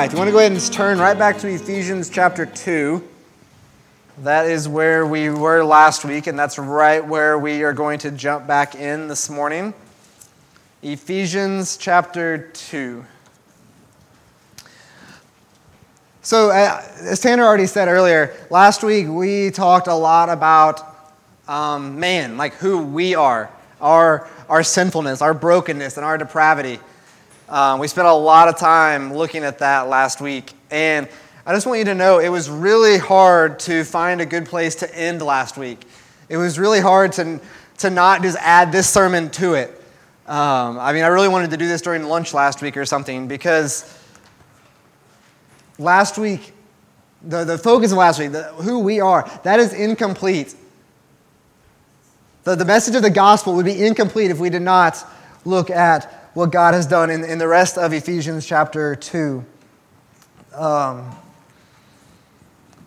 right, you want to go ahead and turn right back to Ephesians chapter 2. That is where we were last week, and that's right where we are going to jump back in this morning. Ephesians chapter 2. So, uh, as Tanner already said earlier, last week we talked a lot about um, man, like who we are, our, our sinfulness, our brokenness, and our depravity. Um, we spent a lot of time looking at that last week. And I just want you to know it was really hard to find a good place to end last week. It was really hard to, to not just add this sermon to it. Um, I mean, I really wanted to do this during lunch last week or something because last week, the, the focus of last week, the, who we are, that is incomplete. The, the message of the gospel would be incomplete if we did not look at what God has done in, in the rest of Ephesians chapter 2. Um,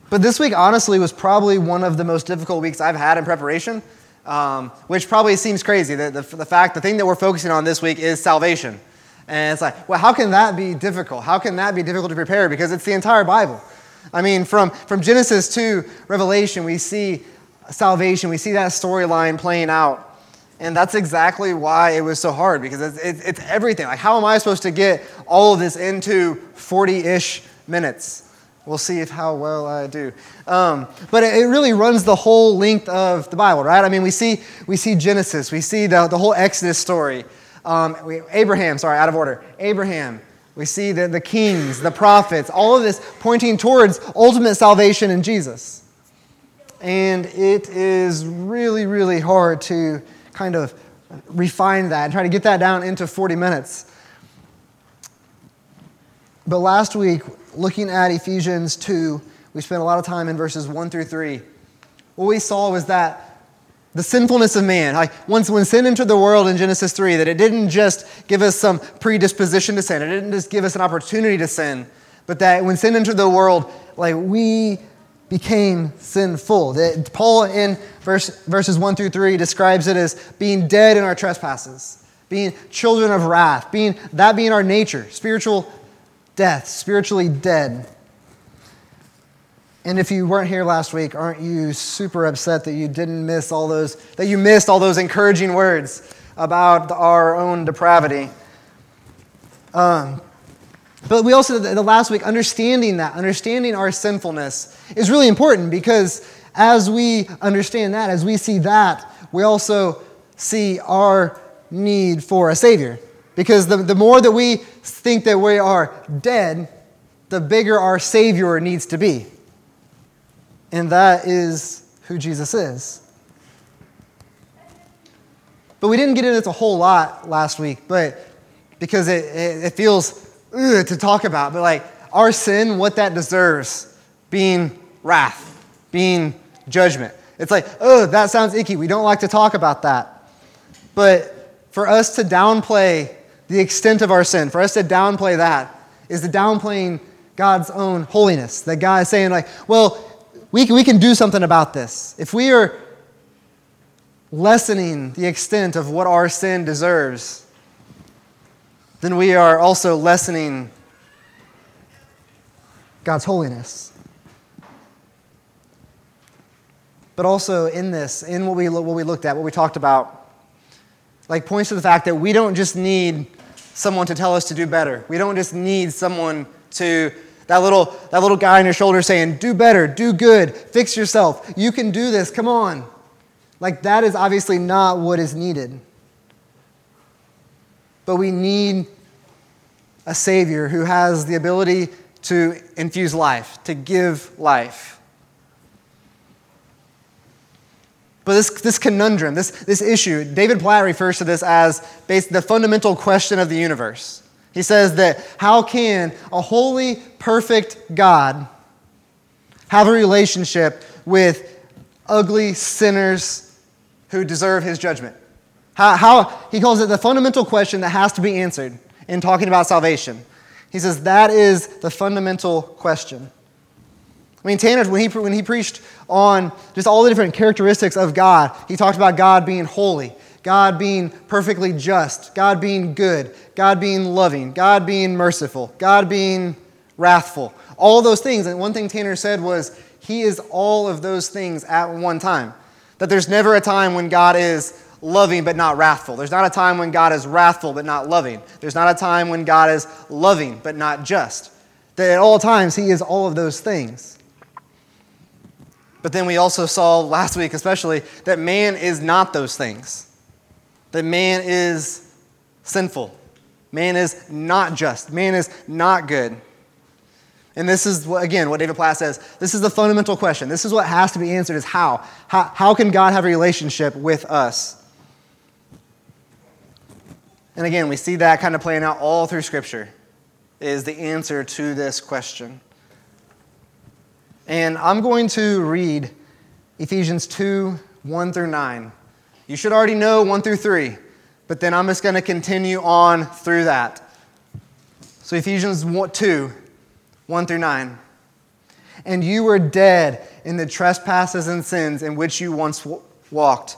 but this week, honestly, was probably one of the most difficult weeks I've had in preparation, um, which probably seems crazy. The, the, the fact, the thing that we're focusing on this week is salvation. And it's like, well, how can that be difficult? How can that be difficult to prepare? Because it's the entire Bible. I mean, from, from Genesis to Revelation, we see salvation, we see that storyline playing out. And that's exactly why it was so hard because it's, it's, it's everything. Like, how am I supposed to get all of this into 40 ish minutes? We'll see if how well I do. Um, but it, really runs the whole length of the Bible, right? I mean, we see, we see Genesis, we see the, the whole Exodus story. Um, we, Abraham, sorry, out of order. Abraham. We see the, the kings, the prophets, all of this pointing towards ultimate salvation in Jesus. And it is really, really hard to kind of refine that and try to get that down into 40 minutes. But last week, looking at Ephesians 2, we spent a lot of time in verses 1 through 3. What we saw was that the sinfulness of man, like once when sin entered the world in Genesis 3, that it didn't just give us some predisposition to sin, it didn't just give us an opportunity to sin, but that when sin entered the world, like we became sinful. That Paul in verse, verses 1 through 3 describes it as being dead in our trespasses, being children of wrath, being that being our nature, spiritual death, spiritually dead. And if you weren't here last week, aren't you super upset that you didn't miss all those that you missed all those encouraging words about our own depravity? Um, but we also, the last week, understanding that, understanding our sinfulness is really important because as we understand that, as we see that, we also see our need for a Savior. Because the, the more that we think that we are dead, the bigger our Savior needs to be. And that is who Jesus is. But we didn't get into this a whole lot last week, but because it, it, it feels ugh, to talk about, but like our sin, what that deserves, being wrath, being judgment. It's like, oh, that sounds icky. We don't like to talk about that. But for us to downplay the extent of our sin, for us to downplay that, is the downplaying God's own holiness. That God is saying, like, well, we we can do something about this. If we are lessening the extent of what our sin deserves, then we are also lessening God's holiness. But also in this, in what we, what we looked at, what we talked about, like points to the fact that we don't just need someone to tell us to do better. We don't just need someone to, that little, that little guy on your shoulder saying, do better, do good, fix yourself, you can do this, come on. Like that is obviously not what is needed. But we need a Savior who has the ability to infuse life, to give life. But this, this conundrum, this, this issue, David Platt refers to this as the fundamental question of the universe. He says that how can a holy, perfect God have a relationship with ugly sinners who deserve his judgment? How, how, he calls it the fundamental question that has to be answered in talking about salvation. He says that is the fundamental question. I mean, Tanner, when he, when he preached on just all the different characteristics of God, he talked about God being holy, God being perfectly just, God being good, God being loving, God being merciful, God being wrathful. All those things. And one thing Tanner said was, He is all of those things at one time. That there's never a time when God is loving but not wrathful. There's not a time when God is wrathful but not loving. There's not a time when God is loving but not just. That at all times, He is all of those things. But then we also saw last week, especially, that man is not those things. That man is sinful. Man is not just. Man is not good. And this is, again, what David Platt says. This is the fundamental question. This is what has to be answered is how? How, how can God have a relationship with us? And again, we see that kind of playing out all through Scripture, is the answer to this question. And I'm going to read Ephesians 2 1 through 9. You should already know 1 through 3, but then I'm just going to continue on through that. So, Ephesians 2 1 through 9. And you were dead in the trespasses and sins in which you once walked,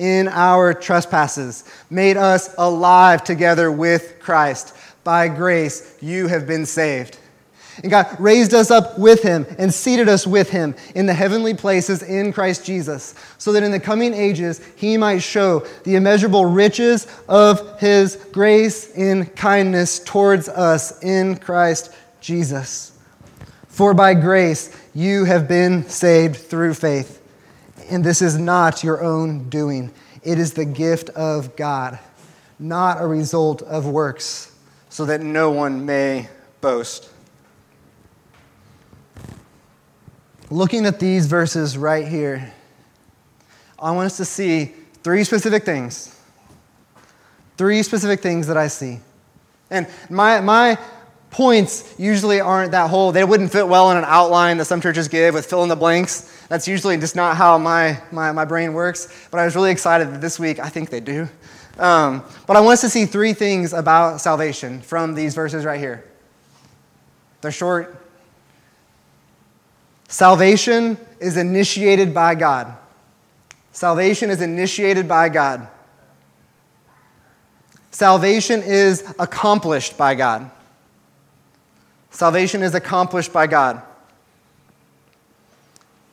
in our trespasses, made us alive together with Christ. By grace, you have been saved. And God raised us up with him and seated us with him in the heavenly places in Christ Jesus, so that in the coming ages he might show the immeasurable riches of his grace in kindness towards us in Christ Jesus. For by grace you have been saved through faith. And this is not your own doing, it is the gift of God, not a result of works, so that no one may boast. looking at these verses right here, I want us to see three specific things. Three specific things that I see. And my, my points usually aren't that whole, they wouldn't fit well in an outline that some churches give with fill in the blanks. That's usually just not how my, my, my brain works. But I was really excited that this week I think they do. Um, but I want us to see three things about salvation from these verses right here. They're short, Salvation is initiated by God. Salvation is initiated by God. Salvation is accomplished by God. Salvation is accomplished by God.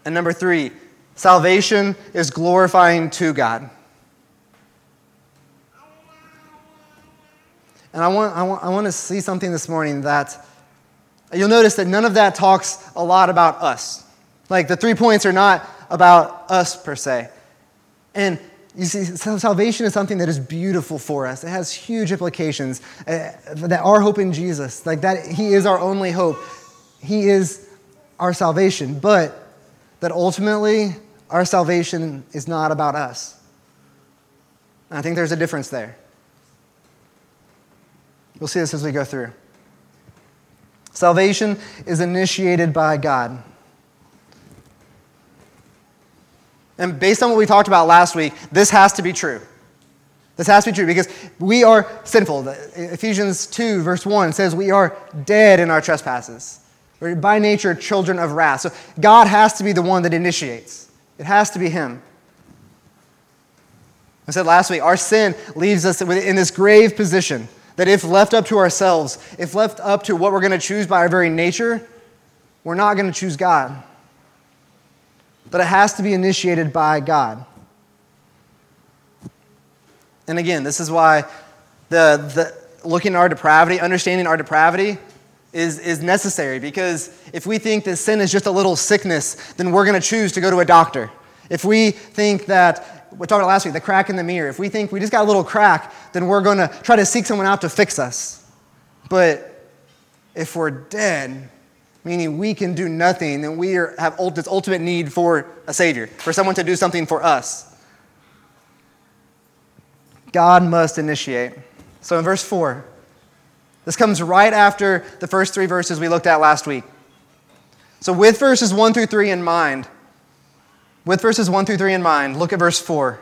And number three, salvation is glorifying to God. And I want, I want, I want to see something this morning that You'll notice that none of that talks a lot about us. Like the three points are not about us per se. And you see, salvation is something that is beautiful for us. It has huge implications. Uh, that our hope in Jesus, like that, He is our only hope. He is our salvation. But that ultimately, our salvation is not about us. And I think there's a difference there. We'll see this as we go through. Salvation is initiated by God. And based on what we talked about last week, this has to be true. This has to be true because we are sinful. Ephesians 2, verse 1 says, We are dead in our trespasses. We're by nature children of wrath. So God has to be the one that initiates, it has to be Him. I said last week, our sin leaves us in this grave position that if left up to ourselves, if left up to what we're going to choose by our very nature, we're not going to choose God. But it has to be initiated by God. And again, this is why the, the looking at our depravity, understanding our depravity, is, is necessary because if we think that sin is just a little sickness, then we're going to choose to go to a doctor. If we think that we talked about last week, the crack in the mirror. If we think we just got a little crack, then we're going to try to seek someone out to fix us. But if we're dead, meaning we can do nothing, then we are, have this ultimate need for a Savior, for someone to do something for us. God must initiate. So in verse 4, This comes right after the first three verses we looked at last week. So, with verses 1 through 3 in mind, with verses 1 through 3 in mind, look at verse 4.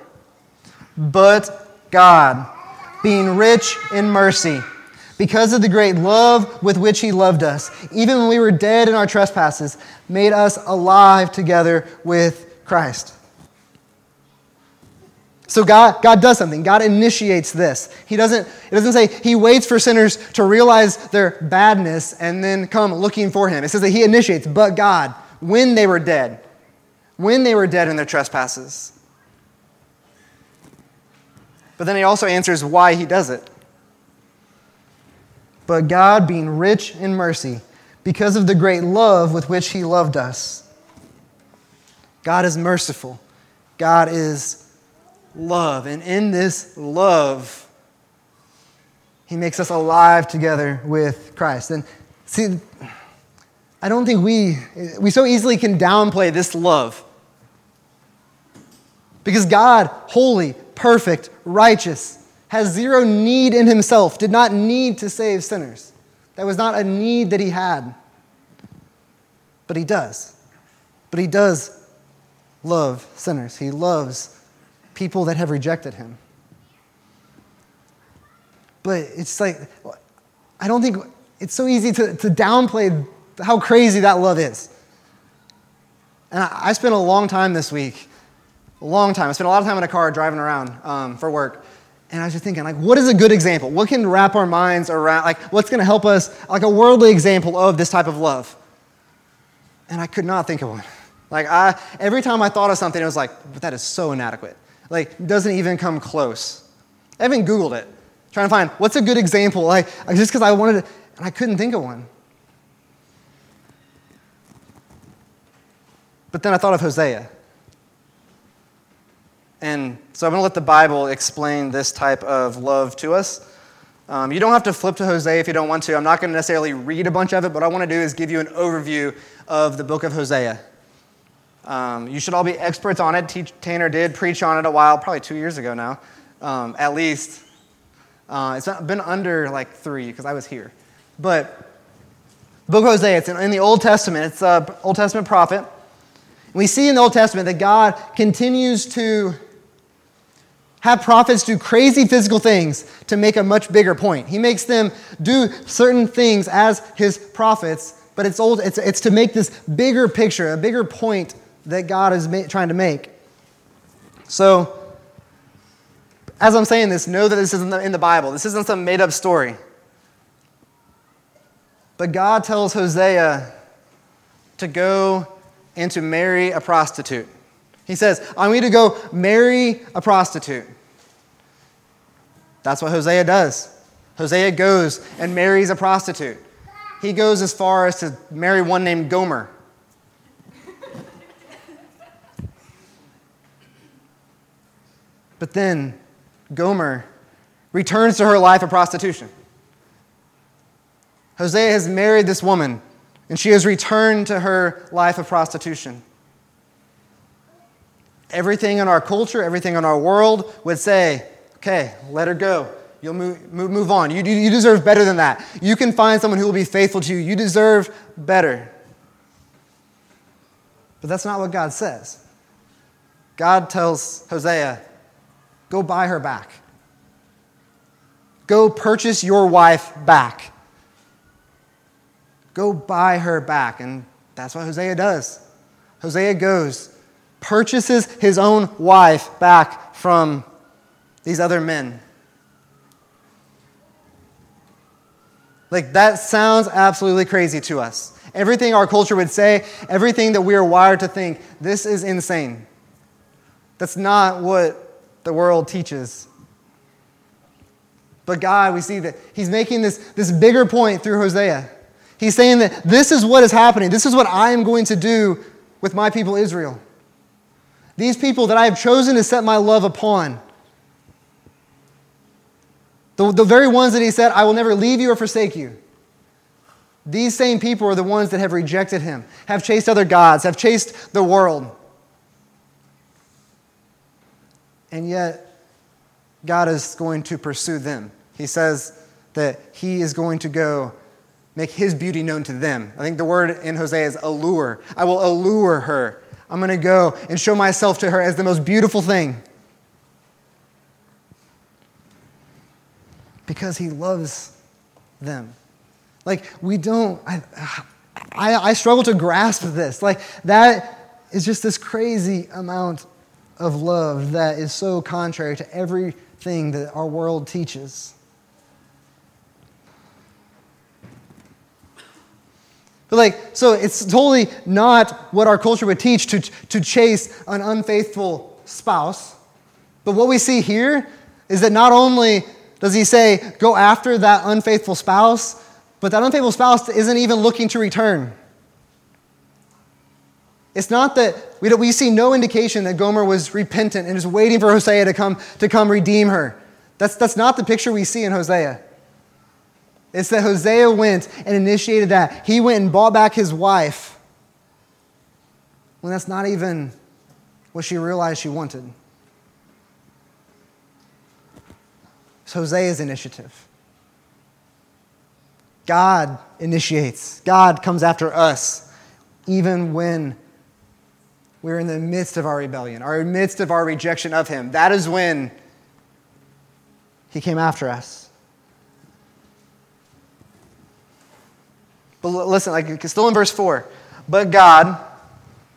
But God, being rich in mercy, because of the great love with which He loved us, even when we were dead in our trespasses, made us alive together with Christ. So God, God does something. God initiates this. He doesn't, it doesn't say he waits for sinners to realize their badness and then come looking for him. It says that he initiates, but God, when they were dead, when they were dead in their trespasses. But then he also answers why he does it. But God, being rich in mercy, because of the great love with which he loved us, God is merciful. God is love. And in this love, he makes us alive together with Christ. And see, I don't think we, we so easily can downplay this love. Because God, holy, perfect, righteous, has zero need in himself, did not need to save sinners. That was not a need that he had. But he does. But he does love sinners. He loves people that have rejected him. But it's like, I don't think it's so easy to, to downplay how crazy that love is. And I, I spent a long time this week, a long time. I spent a lot of time in a car driving around um, for work. And I was just thinking, like, what is a good example? What can wrap our minds around, like, what's going to help us, like, a worldly example of this type of love? And I could not think of one. Like, I, every time I thought of something, it was like, that is so inadequate. Like, doesn't even come close. I even Googled it, trying to find what's a good example, like, just because I wanted to, and I couldn't think of one. But then I thought of Hosea. And so I'm going to let the Bible explain this type of love to us. Um, you don't have to flip to Hosea if you don't want to. I'm not going to necessarily read a bunch of it, but what I want to do is give you an overview of the book of Hosea. Um, you should all be experts on it. Teach, Tanner did preach on it a while, probably two years ago now, um, at least. Uh, it's been under like three because I was here. But the book of Hosea, it's in, in the Old Testament. It's an Old Testament prophet. We see in the Old Testament that God continues to have prophets do crazy physical things to make a much bigger point. He makes them do certain things as his prophets, but it's, old, it's, it's to make this bigger picture, a bigger point that God is ma- trying to make. So, as I'm saying this, know that this isn't in the Bible. This isn't some made up story. But God tells Hosea to go and to marry a prostitute. He says, I want you to go marry a prostitute. That's what Hosea does. Hosea goes and marries a prostitute. He goes as far as to marry one named Gomer. But then Gomer returns to her life of prostitution. Hosea has married this woman, and she has returned to her life of prostitution. Everything in our culture, everything in our world would say, okay, let her go. You'll move, move, on. You, you deserve better than that. You can find someone who will be faithful to you. You deserve better. But that's not what God says. God tells Hosea, Go buy her back. Go purchase your wife back. Go buy her back. And that's what Hosea does. Hosea goes, purchases his own wife back from these other men. Like, that sounds absolutely crazy to us. Everything our culture would say, everything that we are wired to think, this is insane. That's not what the world teaches. But God, we see that He's making this, this bigger point through Hosea. He's saying that this is what is happening. This is what I am going to do with my people Israel. These people that I have chosen to set my love upon. The, the very ones that he said, I will never leave you or forsake you. These same people are the ones that have rejected him, have chased other gods, have chased the world. And yet, God is going to pursue them. He says that he is going to go make his beauty known to them. I think the word in Hosea is allure. I will allure her. I'm going to go and show myself to her as the most beautiful thing. Because he loves them. Like, we don't, I, I, I struggle to grasp this. Like, that is just this crazy amount of love that is so contrary to everything that our world teaches. But like, so it's totally not what our culture would teach to, to chase an unfaithful spouse. But what we see here is that not only does he say, go after that unfaithful spouse, but that unfaithful spouse isn't even looking to return. It's not that we, we see no indication that Gomer was repentant and is waiting for Hosea to come, to come redeem her. That's, that's not the picture we see in Hosea. It's that Hosea went and initiated that. He went and bought back his wife when that's not even what she realized she wanted. It's Hosea's initiative. God initiates, God comes after us, even when we're in the midst of our rebellion, our midst of our rejection of Him. That is when He came after us. But listen, like still in verse 4. But God,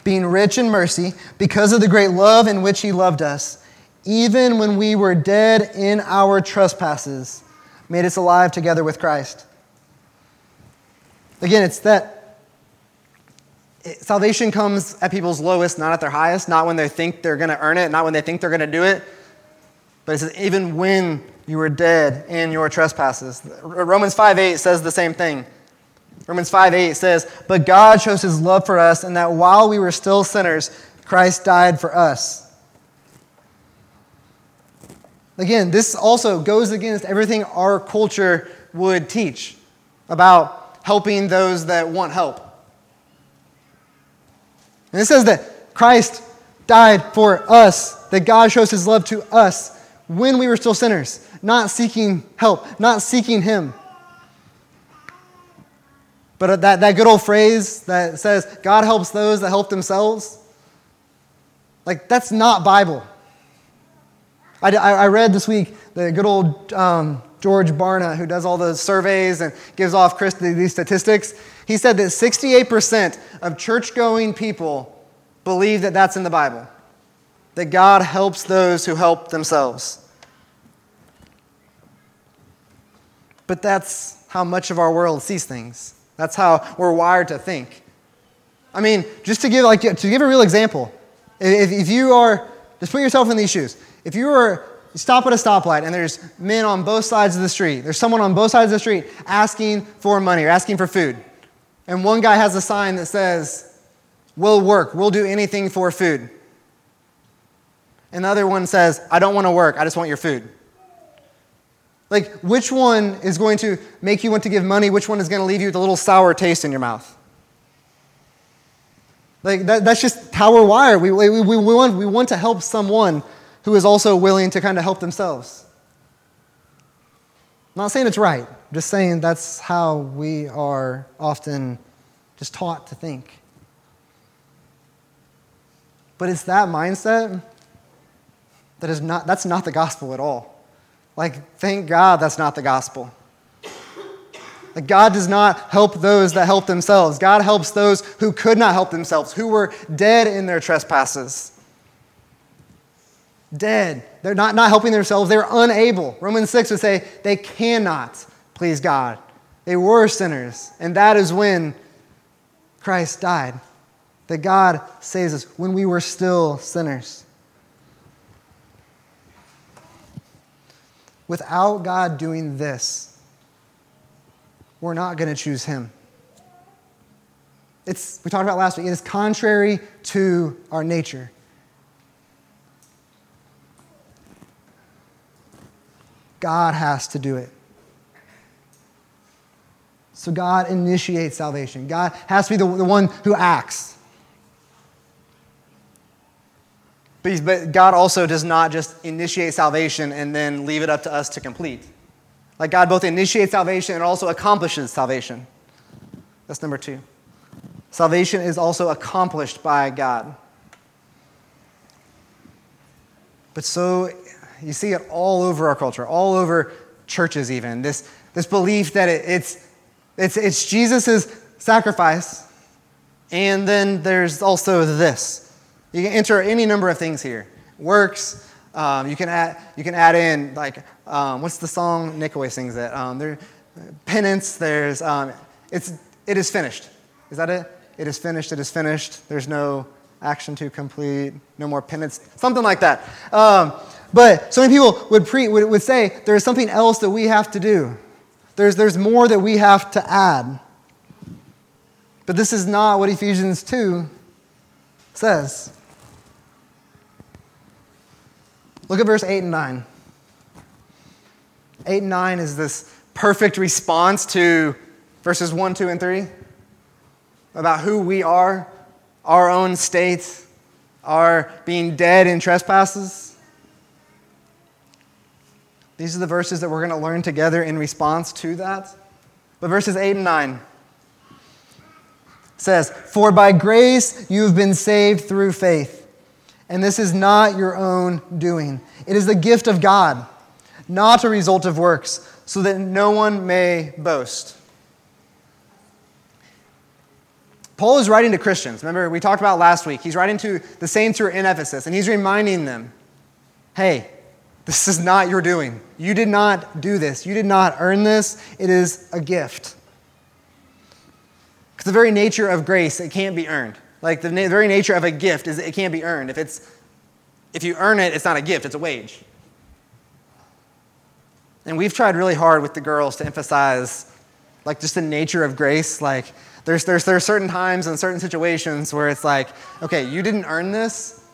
being rich in mercy, because of the great love in which he loved us, even when we were dead in our trespasses, made us alive together with Christ. Again, it's that salvation comes at people's lowest, not at their highest, not when they think they're going to earn it, not when they think they're going to do it. But it says, even when you were dead in your trespasses. Romans 5 8 says the same thing. Romans 5 8 says, But God shows his love for us, and that while we were still sinners, Christ died for us. Again, this also goes against everything our culture would teach about helping those that want help. And it says that Christ died for us, that God shows his love to us when we were still sinners, not seeking help, not seeking him. But that, that good old phrase that says, God helps those that help themselves, like, that's not Bible. I, I read this week the good old um, George Barna, who does all the surveys and gives off Chris these statistics. He said that 68% of church going people believe that that's in the Bible, that God helps those who help themselves. But that's how much of our world sees things. That's how we're wired to think. I mean, just to give like to give a real example, if, if you are just put yourself in these shoes. If you are stop at a stoplight and there's men on both sides of the street, there's someone on both sides of the street asking for money or asking for food, and one guy has a sign that says, "We'll work. We'll do anything for food." And the other one says, "I don't want to work. I just want your food." Like, which one is going to make you want to give money? Which one is going to leave you with a little sour taste in your mouth? Like, that, that's just how we're wired. We, we, we, want, we want to help someone who is also willing to kind of help themselves. I'm not saying it's right, I'm just saying that's how we are often just taught to think. But it's that mindset that is not, that's not the gospel at all. Like, thank God that's not the gospel. Like, God does not help those that help themselves. God helps those who could not help themselves, who were dead in their trespasses. Dead. They're not, not helping themselves. They're unable. Romans 6 would say they cannot please God. They were sinners. And that is when Christ died. That God saves us when we were still sinners. Without God doing this, we're not going to choose Him. It's, we talked about last week, it is contrary to our nature. God has to do it. So God initiates salvation. God has to be the, the one who acts. But God also does not just initiate salvation and then leave it up to us to complete. Like God both initiates salvation and also accomplishes salvation. That's number two. Salvation is also accomplished by God. But so you see it all over our culture, all over churches, even. This, this belief that it, it's, it's, it's Jesus' sacrifice, and then there's also this. You can enter any number of things here works. Um, you, can add, you can add in, like, um, what's the song? Nick always sings it. Um, there, penance, there's, um, it's, it is finished. Is that it? It is finished, it is finished. There's no action to complete, no more penance, something like that. Um, but so many people would, pre, would, would say there's something else that we have to do. There's, there's more that we have to add. But this is not what Ephesians 2 says. Look at verse 8 and 9. 8 and 9 is this perfect response to verses 1, 2, and 3 about who we are, our own state, our being dead in trespasses. These are the verses that we're going to learn together in response to that. But verses 8 and 9 says, For by grace you have been saved through faith. And this is not your own doing. It is the gift of God, not a result of works, so that no one may boast. Paul is writing to Christians. Remember, we talked about last week. He's writing to the saints who are in Ephesus, and he's reminding them hey, this is not your doing. You did not do this. You did not earn this. It is a gift. Because the very nature of grace, it can't be earned. Like the na- very nature of a gift is it can't be earned. If, it's, if you earn it, it's not a gift, it's a wage. And we've tried really hard with the girls to emphasize like just the nature of grace. Like there's, there's, there are certain times and certain situations where it's like, okay, you didn't earn this,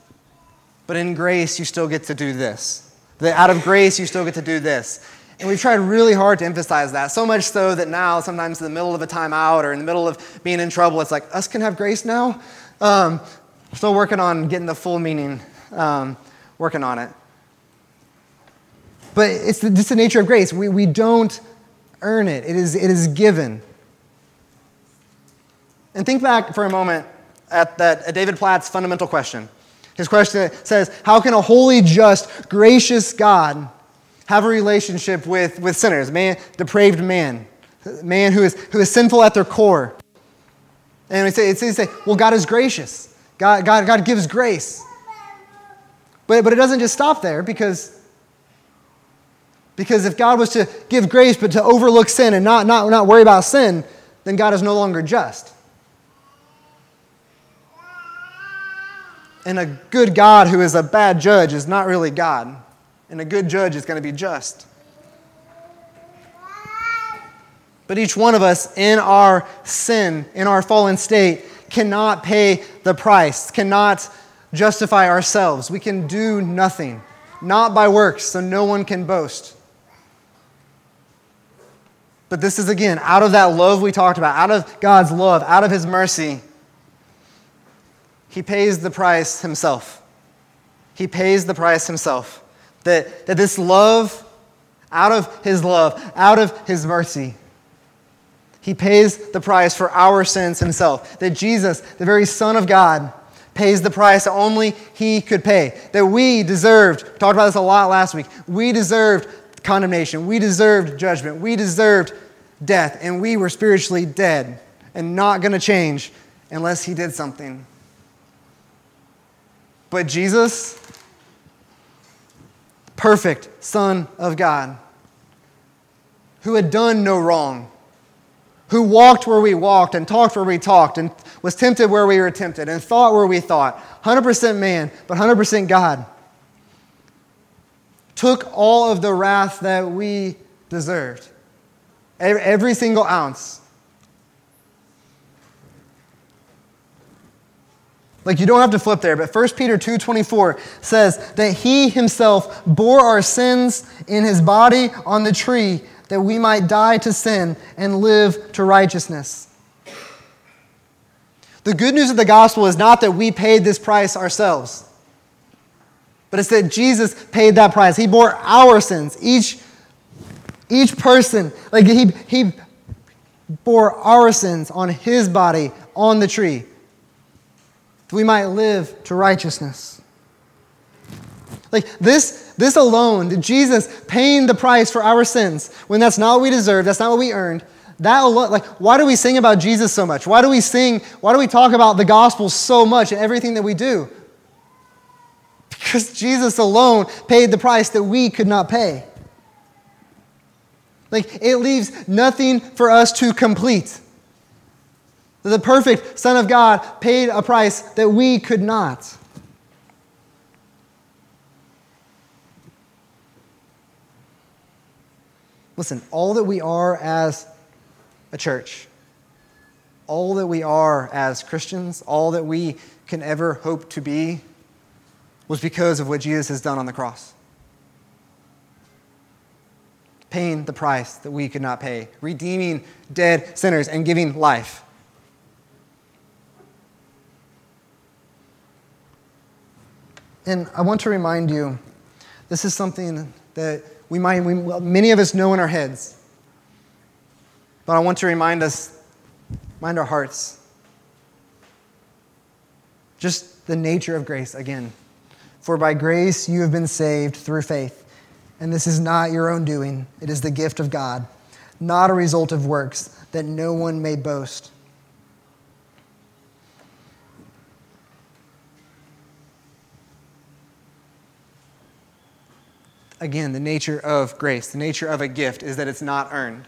but in grace, you still get to do this. That out of grace, you still get to do this. And we've tried really hard to emphasize that, so much so that now, sometimes in the middle of a timeout or in the middle of being in trouble, it's like, us can have grace now? Um, still working on getting the full meaning, um, working on it. But it's the, just the nature of grace. We, we don't earn it, it is, it is given. And think back for a moment at, that, at David Platt's fundamental question. His question says, How can a holy, just, gracious God have a relationship with, with sinners, man, depraved man, man who is, who is sinful at their core? And we say, say, Well, God is gracious. God, God, God gives grace. But, but it doesn't just stop there because, because if God was to give grace but to overlook sin and not, not, not worry about sin, then God is no longer just. And a good God who is a bad judge is not really God. And a good judge is going to be just. But each one of us in our sin, in our fallen state, cannot pay the price, cannot justify ourselves. We can do nothing, not by works, so no one can boast. But this is again out of that love we talked about, out of God's love, out of His mercy. He pays the price himself. He pays the price himself. That, that this love, out of his love, out of his mercy, he pays the price for our sins himself. That Jesus, the very Son of God, pays the price that only he could pay. That we deserved, talked about this a lot last week, we deserved condemnation, we deserved judgment, we deserved death, and we were spiritually dead and not going to change unless he did something. But Jesus, perfect Son of God, who had done no wrong, who walked where we walked and talked where we talked and was tempted where we were tempted and thought where we thought, 100% man, but 100% God, took all of the wrath that we deserved, every single ounce Like you don't have to flip there, but 1 Peter 2:24 says that he himself bore our sins in his body on the tree that we might die to sin and live to righteousness. The good news of the gospel is not that we paid this price ourselves, but it's that Jesus paid that price. He bore our sins, each, Each person, like he, he bore our sins on his body on the tree, that we might live to righteousness. Like this, this alone, Jesus paying the price for our sins, when that's not what we deserve, that's not what we earned. That alone, like, why do we sing about Jesus so much? Why do we sing, why do we talk about the gospel so much in everything that we do? Because Jesus alone paid the price that we could not pay. Like, it leaves nothing for us to complete. The perfect Son of God paid a price that we could not. Listen, all that we are as a church, all that we are as Christians, all that we can ever hope to be, was because of what Jesus has done on the cross. Paying the price that we could not pay, redeeming dead sinners and giving life. And I want to remind you this is something that we might, we, many of us know in our heads. But I want to remind us, mind our hearts. Just the nature of grace again. For by grace you have been saved through faith. And this is not your own doing, it is the gift of God, not a result of works, that no one may boast. Again, the nature of grace, the nature of a gift is that it's not earned.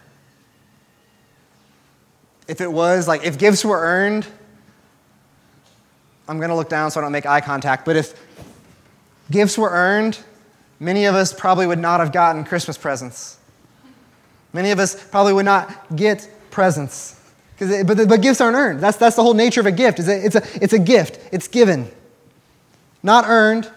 If it was, like, if gifts were earned, I'm going to look down so I don't make eye contact, but if gifts were earned, many of us probably would not have gotten Christmas presents. Many of us probably would not get presents. It, but, but gifts aren't earned. That's, that's the whole nature of a gift. It's a, it's, a, it's a gift, it's given. Not earned,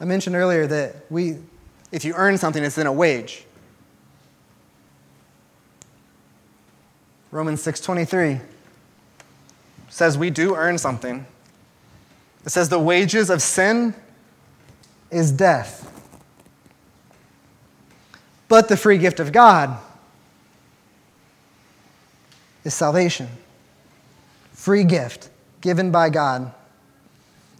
I mentioned earlier that we, if you earn something, it's then a wage. Romans 6:23 says we do earn something. It says the wages of sin is death. But the free gift of God is salvation. Free gift given by God.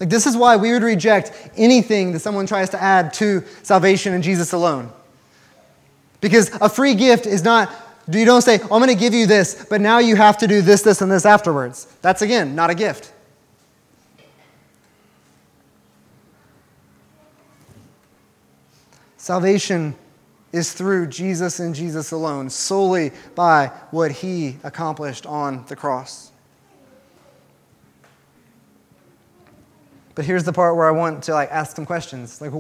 Like, this is why we would reject anything that someone tries to add to salvation in Jesus alone. Because a free gift is not, you don't say, oh, I'm going to give you this, but now you have to do this, this, and this afterwards. That's, again, not a gift. Salvation is through Jesus and Jesus alone, solely by what he accomplished on the cross. But here's the part where I want to like ask some questions. Like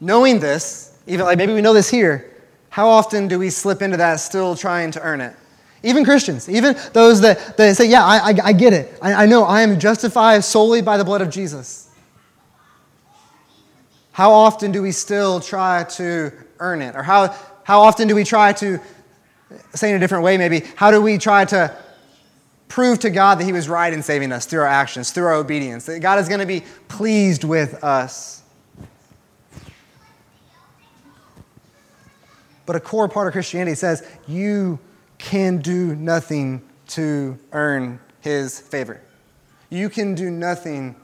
knowing this, even like maybe we know this here, how often do we slip into that still trying to earn it? Even Christians, even those that, that say, Yeah, I, I, I get it. I, I know I am justified solely by the blood of Jesus. How often do we still try to earn it? Or how, how often do we try to, say in a different way maybe, how do we try to prove to God that He was right in saving us through our actions, through our obedience, that God is going to be pleased with us. But a core part of Christianity says you can do nothing to earn His favor. You can do nothing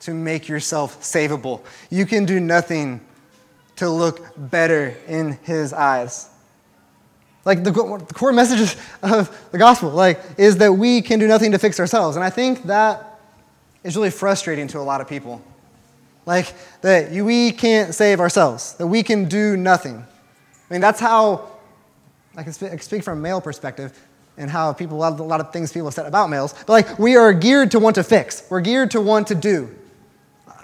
to make yourself savable. You can do nothing to look better in His eyes. Like the, the core message of the gospel, like, is that we can do nothing to fix ourselves. And I think that is really frustrating to a lot of people. Like that we can't save ourselves, that we can do nothing. I mean, that's how I can speak, speak from a male perspective and how people, a lot, of, a lot of things people have said about males, but like we are geared to want to fix. We're geared to want to do.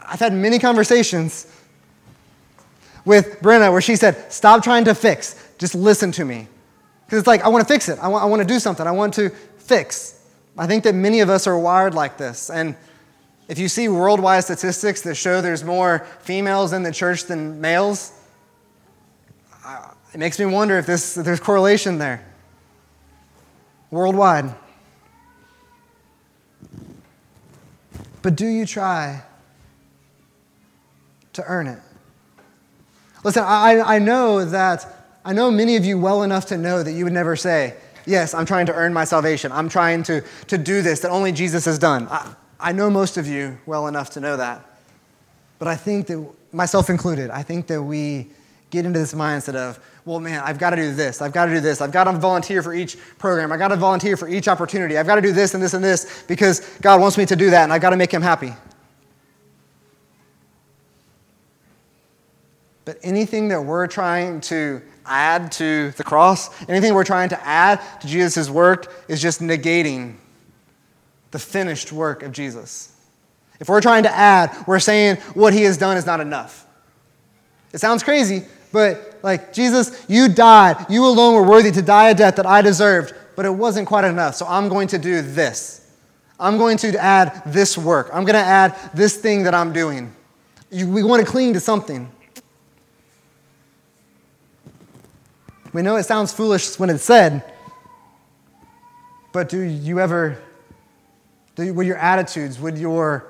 I've had many conversations with Brenna where she said, Stop trying to fix, just listen to me. Because it's like, I want to fix it. I want, I want to do something. I want to fix. I think that many of us are wired like this. And if you see worldwide statistics that show there's more females in the church than males, it makes me wonder if, this, if there's correlation there. Worldwide. but do you try to earn it? Listen, I, I know that, I know many of you well enough to know that you would never say, Yes, I'm trying to earn my salvation. I'm trying to, to do this that only Jesus has done. I, I know most of you well enough to know that. But I think that, myself included, I think that we get into this mindset of, well, man, I've got to do this. I've got to do this. I've got to volunteer for each program. I've got to volunteer for each opportunity. I've got to do this and this and this because God wants me to do that and I've got to make Him happy. But anything that we're trying to add to the cross, anything we're trying to add to Jesus' work is just negating the finished work of Jesus. If we're trying to add, we're saying what he has done is not enough. It sounds crazy, but like, Jesus, you died. You alone were worthy to die a death that I deserved, but it wasn't quite enough. So I'm going to do this. I'm going to add this work. I'm going to add this thing that I'm doing. You, we want to cling to something. We know it sounds foolish when it's said, but do you ever, do, would your attitudes, would your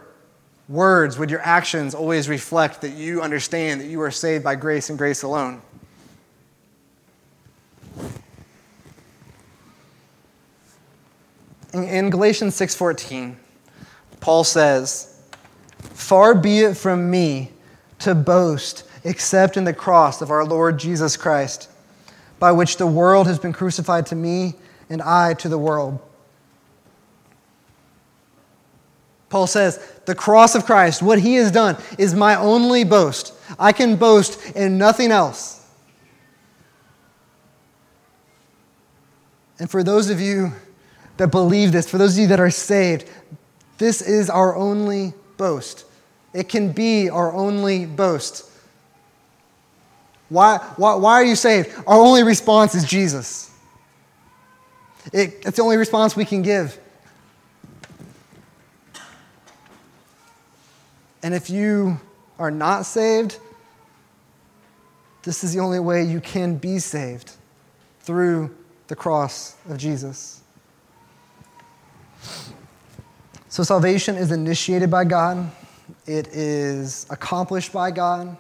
words, would your actions always reflect that you understand that you are saved by grace and grace alone? In, in Galatians 6:14, Paul says, "Far be it from me to boast except in the cross of our Lord Jesus Christ." By which the world has been crucified to me and I to the world. Paul says, the cross of Christ, what he has done, is my only boast. I can boast in nothing else. And for those of you that believe this, for those of you that are saved, this is our only boast. It can be our only boast. Why, why, why are you saved? Our only response is Jesus. It, it's the only response we can give. And if you are not saved, this is the only way you can be saved through the cross of Jesus. So, salvation is initiated by God, it is accomplished by God,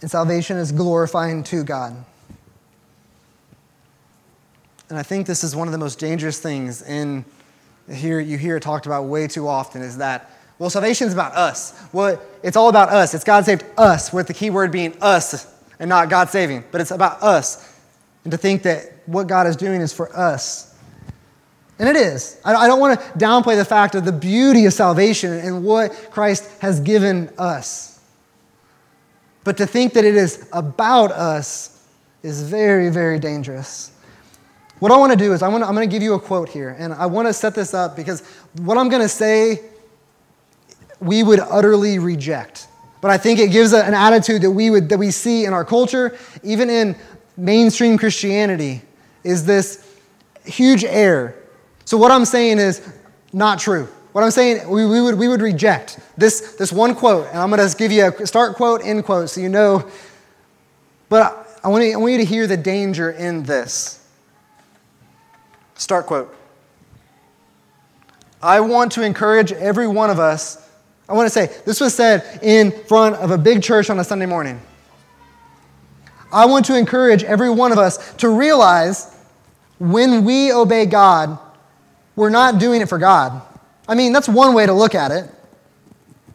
and salvation is glorifying to God. And I think this is one of the most dangerous things in here you hear talked about way too often is that well salvation is about us. Well, it's all about us. It's God saved us with the key word being us and not God saving, but it's about us. And to think that what God is doing is for us. And it is. I don't want to downplay the fact of the beauty of salvation and what Christ has given us. But to think that it is about us is very, very dangerous. What I want to do is I want to, I'm going to give you a quote here, and I want to set this up because what I'm going to say we would utterly reject. But I think it gives a, an attitude that we, would, that we see in our culture, even in mainstream Christianity, is this huge error. So what I'm saying is not true. What I'm saying, we, we, would, we would reject this, this one quote, and I'm going to give you a start quote, end quote, so you know. But I want, you, I want you to hear the danger in this. Start quote. I want to encourage every one of us. I want to say, this was said in front of a big church on a Sunday morning. I want to encourage every one of us to realize when we obey God, we're not doing it for God. I mean, that's one way to look at it.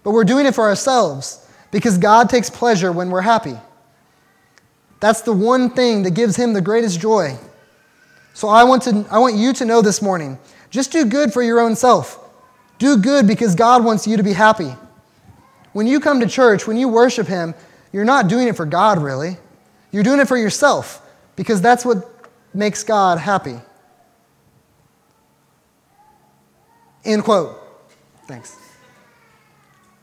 But we're doing it for ourselves because God takes pleasure when we're happy. That's the one thing that gives him the greatest joy. So I want, to, I want you to know this morning just do good for your own self. Do good because God wants you to be happy. When you come to church, when you worship Him, you're not doing it for God, really. You're doing it for yourself because that's what makes God happy. End quote. Thanks.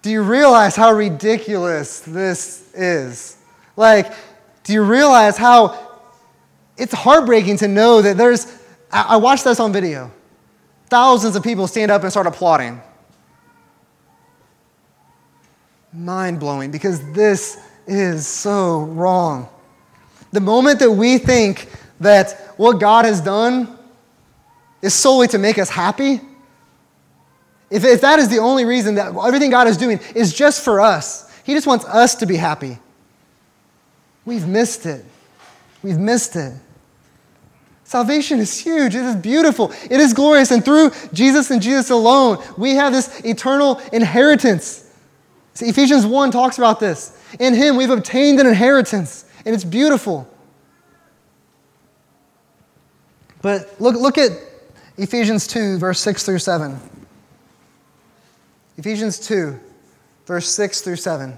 Do you realize how ridiculous this is? Like, do you realize how it's heartbreaking to know that there's, I watched this on video. Thousands of people stand up and start applauding. Mind blowing because this is so wrong. The moment that we think that what God has done is solely to make us happy, If, if that is the only reason that everything God is doing is just for us, He just wants us to be happy, we've missed it. We've missed it. Salvation is huge. It is beautiful. It is glorious. And through Jesus and Jesus alone, we have this eternal inheritance. See, Ephesians 1 talks about this. In Him, we've obtained an inheritance, and it's beautiful. But look, look at Ephesians 2, verse 6 through 7. Ephesians 2, verse 6 through 7.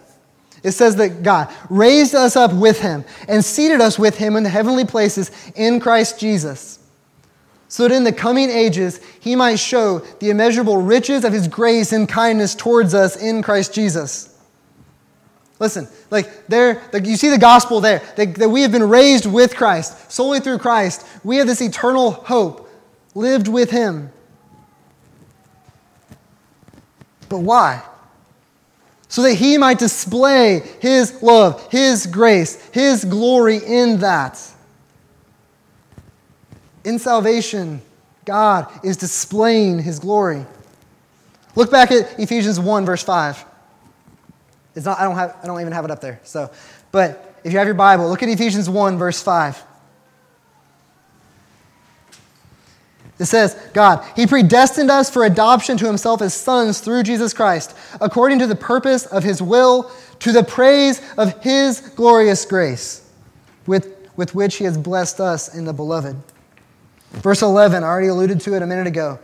It says that God raised us up with him and seated us with him in the heavenly places in Christ Jesus, so that in the coming ages he might show the immeasurable riches of his grace and kindness towards us in Christ Jesus. Listen, like there, like you see the gospel there, that, that we have been raised with Christ, solely through Christ. We have this eternal hope, lived with him. But why? so that he might display his love, his grace, his glory in that. In salvation, God is displaying his glory. Look back at Ephesians 1, verse 5. It's not, I, don't have, I don't even have it up there. So, but if you have your Bible, look at Ephesians 1, verse 5. It says, God, He predestined us for adoption to Himself as sons through Jesus Christ, according to the purpose of His will, to the praise of His glorious grace, with, with which He has blessed us in the beloved. Verse 11, I already alluded to it a minute ago.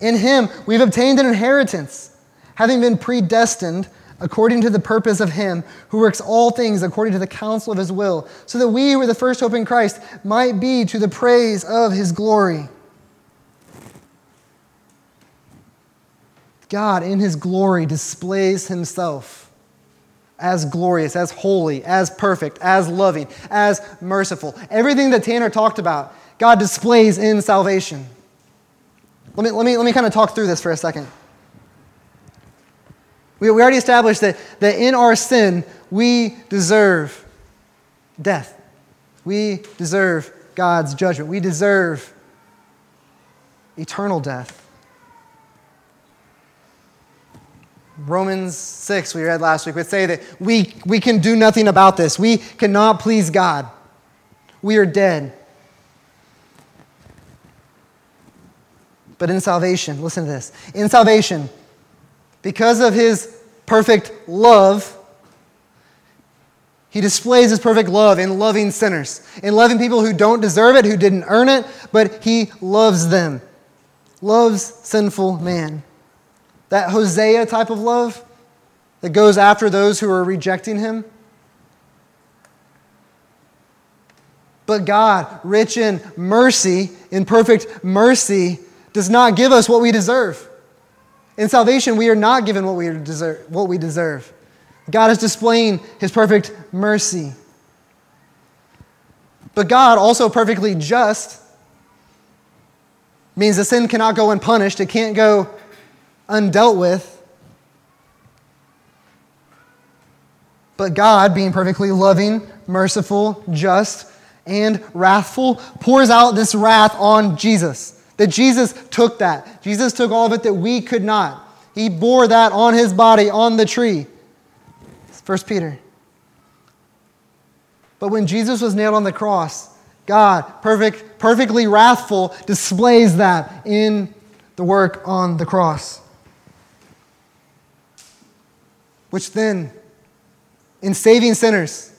In Him, we've obtained an inheritance, having been predestined according to the purpose of Him who works all things according to the counsel of His will, so that we who were the first hope in Christ might be to the praise of His glory. God, in his glory, displays himself as glorious, as holy, as perfect, as loving, as merciful. Everything that Tanner talked about, God displays in salvation. Let me, let me, let me kind of talk through this for a second. We, we already established that, that in our sin, we deserve death. We deserve God's judgment. We deserve eternal death. Romans 6, we read last week, would say that we, we can do nothing about this. We cannot please God. We are dead. But in salvation, listen to this. In salvation, because of his perfect love, he displays his perfect love in loving sinners, in loving people who don't deserve it, who didn't earn it, but he loves them, loves sinful man. That Hosea type of love that goes after those who are rejecting him. But God, rich in mercy, in perfect mercy, does not give us what we deserve. In salvation, we are not given what we deserve. What we deserve. God is displaying his perfect mercy. But God, also perfectly just, means the sin cannot go unpunished. It can't go undealt with. But God, being perfectly loving, merciful, just, and wrathful, pours out this wrath on Jesus. That Jesus took that. Jesus took all of it that we could not. He bore that on his body on the tree. 1 Peter. But when Jesus was nailed on the cross, God, perfect, perfectly wrathful, displays that in the work on the cross. Which then, in saving sinners,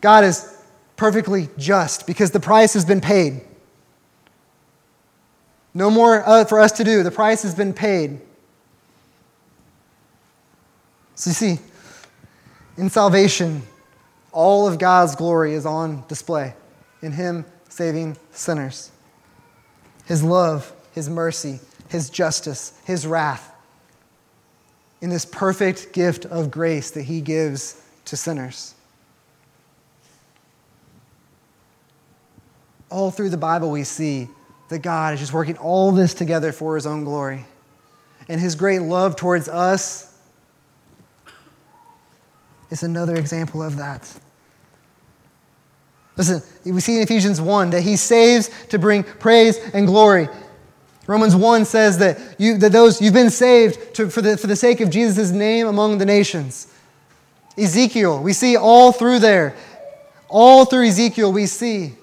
God is perfectly just because the price has been paid. No more uh, for us to do. The price has been paid. So you see, in salvation, all of God's glory is on display in Him saving sinners. His love, His mercy, His justice, His wrath in this perfect gift of grace that he gives to sinners. All through the Bible, we see that God is just working all this together for his own glory. And his great love towards us is another example of that. Listen, we see in Ephesians 1 that he saves to bring praise and glory Romans 1 says that, you, that those, you've been saved to, for, the, for the sake of Jesus' name among the nations. Ezekiel, we see all through there, all through Ezekiel, we see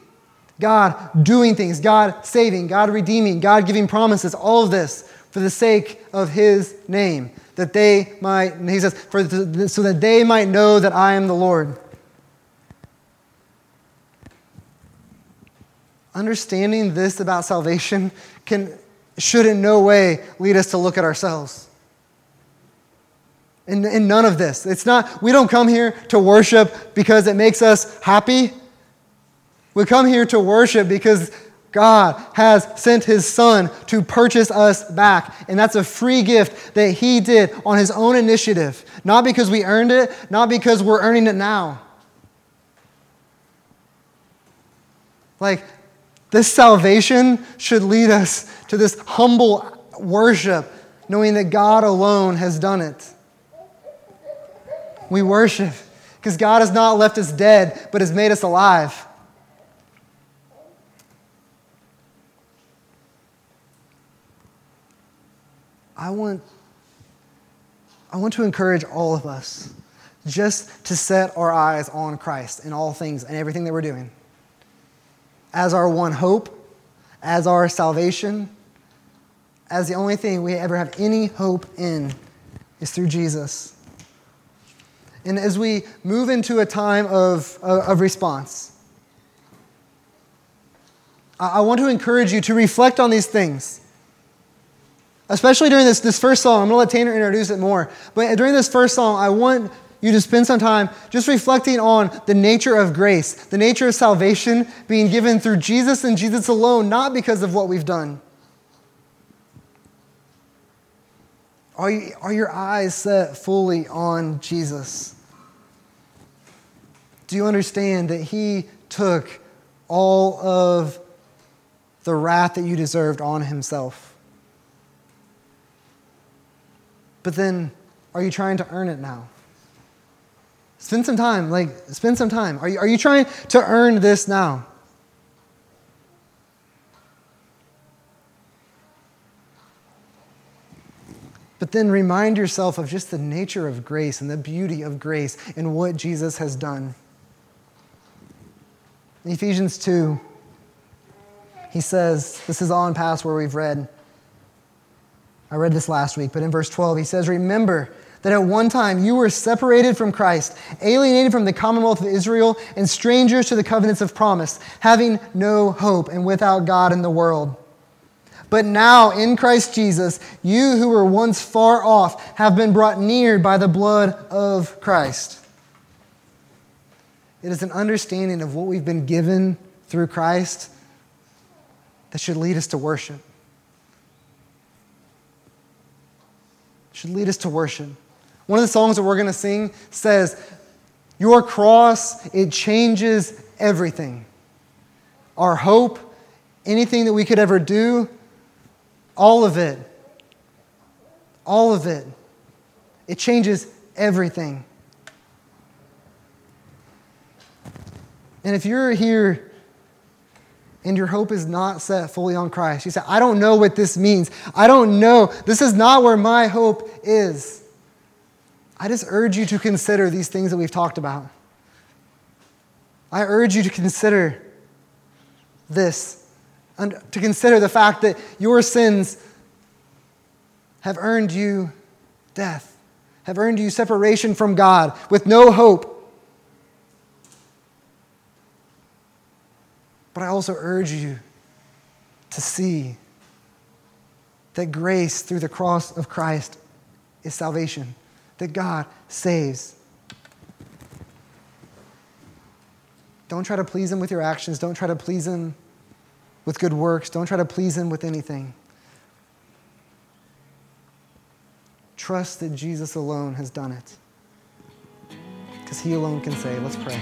God doing things, God saving, God redeeming, God giving promises, all of this for the sake of His name, that they might, he says, for the, so that they might know that I am the Lord. Understanding this about salvation can, should in no way lead us to look at ourselves. In, in none of this. It's not, we don't come here to worship because it makes us happy. We come here to worship because God has sent his son to purchase us back. And that's a free gift that he did on his own initiative. Not because we earned it, not because we're earning it now. Like, this salvation should lead us to this humble worship, knowing that God alone has done it. We worship because God has not left us dead, but has made us alive. I want, I want to encourage all of us just to set our eyes on Christ in all things and everything that we're doing. As our one hope, as our salvation, as the only thing we ever have any hope in is through Jesus. And as we move into a time of, of response, I want to encourage you to reflect on these things especially during this, this first song. I'm going to let Tanner introduce it more. But during this first song, I want you to spend some time just reflecting on the nature of grace, the nature of salvation being given through Jesus and Jesus alone, not because of what we've done. Are, you, are your eyes set fully on Jesus? Do you understand that He took all of the wrath that you deserved on Himself? But then, are you trying to earn it now? Spend some time, like, spend some time. Are you, are you trying to earn this now? But then remind yourself of just the nature of grace and the beauty of grace and what Jesus has done. In Ephesians 2, he says, this is all in past where we've read. I read this last week, but in verse 12, he says, Remember that at one time you were separated from Christ, alienated from the commonwealth of Israel, and strangers to the covenants of promise, having no hope and without God in the world. But now, in Christ Jesus, you who were once far off have been brought near by the blood of Christ. It is an understanding of what we've been given through Christ that should lead us to worship. should lead us to worship. One of the songs that we're going to sing says, Your cross, it changes everything. Our hope, anything that we could ever do, all of it. All of it. It changes everything. And if you're here and your hope is not set fully on Christ. You say, I don't know what this means. I don't know. This is not where my hope is. I just urge you to consider these things that we've talked about. I urge you to consider this, and to consider the fact that your sins have earned you death, have earned you separation from God with no hope. But I also urge you to see that grace through the cross of Christ is salvation, that God saves. Don't try to please Him with your actions. Don't try to please Him with good works. Don't try to please Him with anything. Trust that Jesus alone has done it. Because He alone can say, let's pray.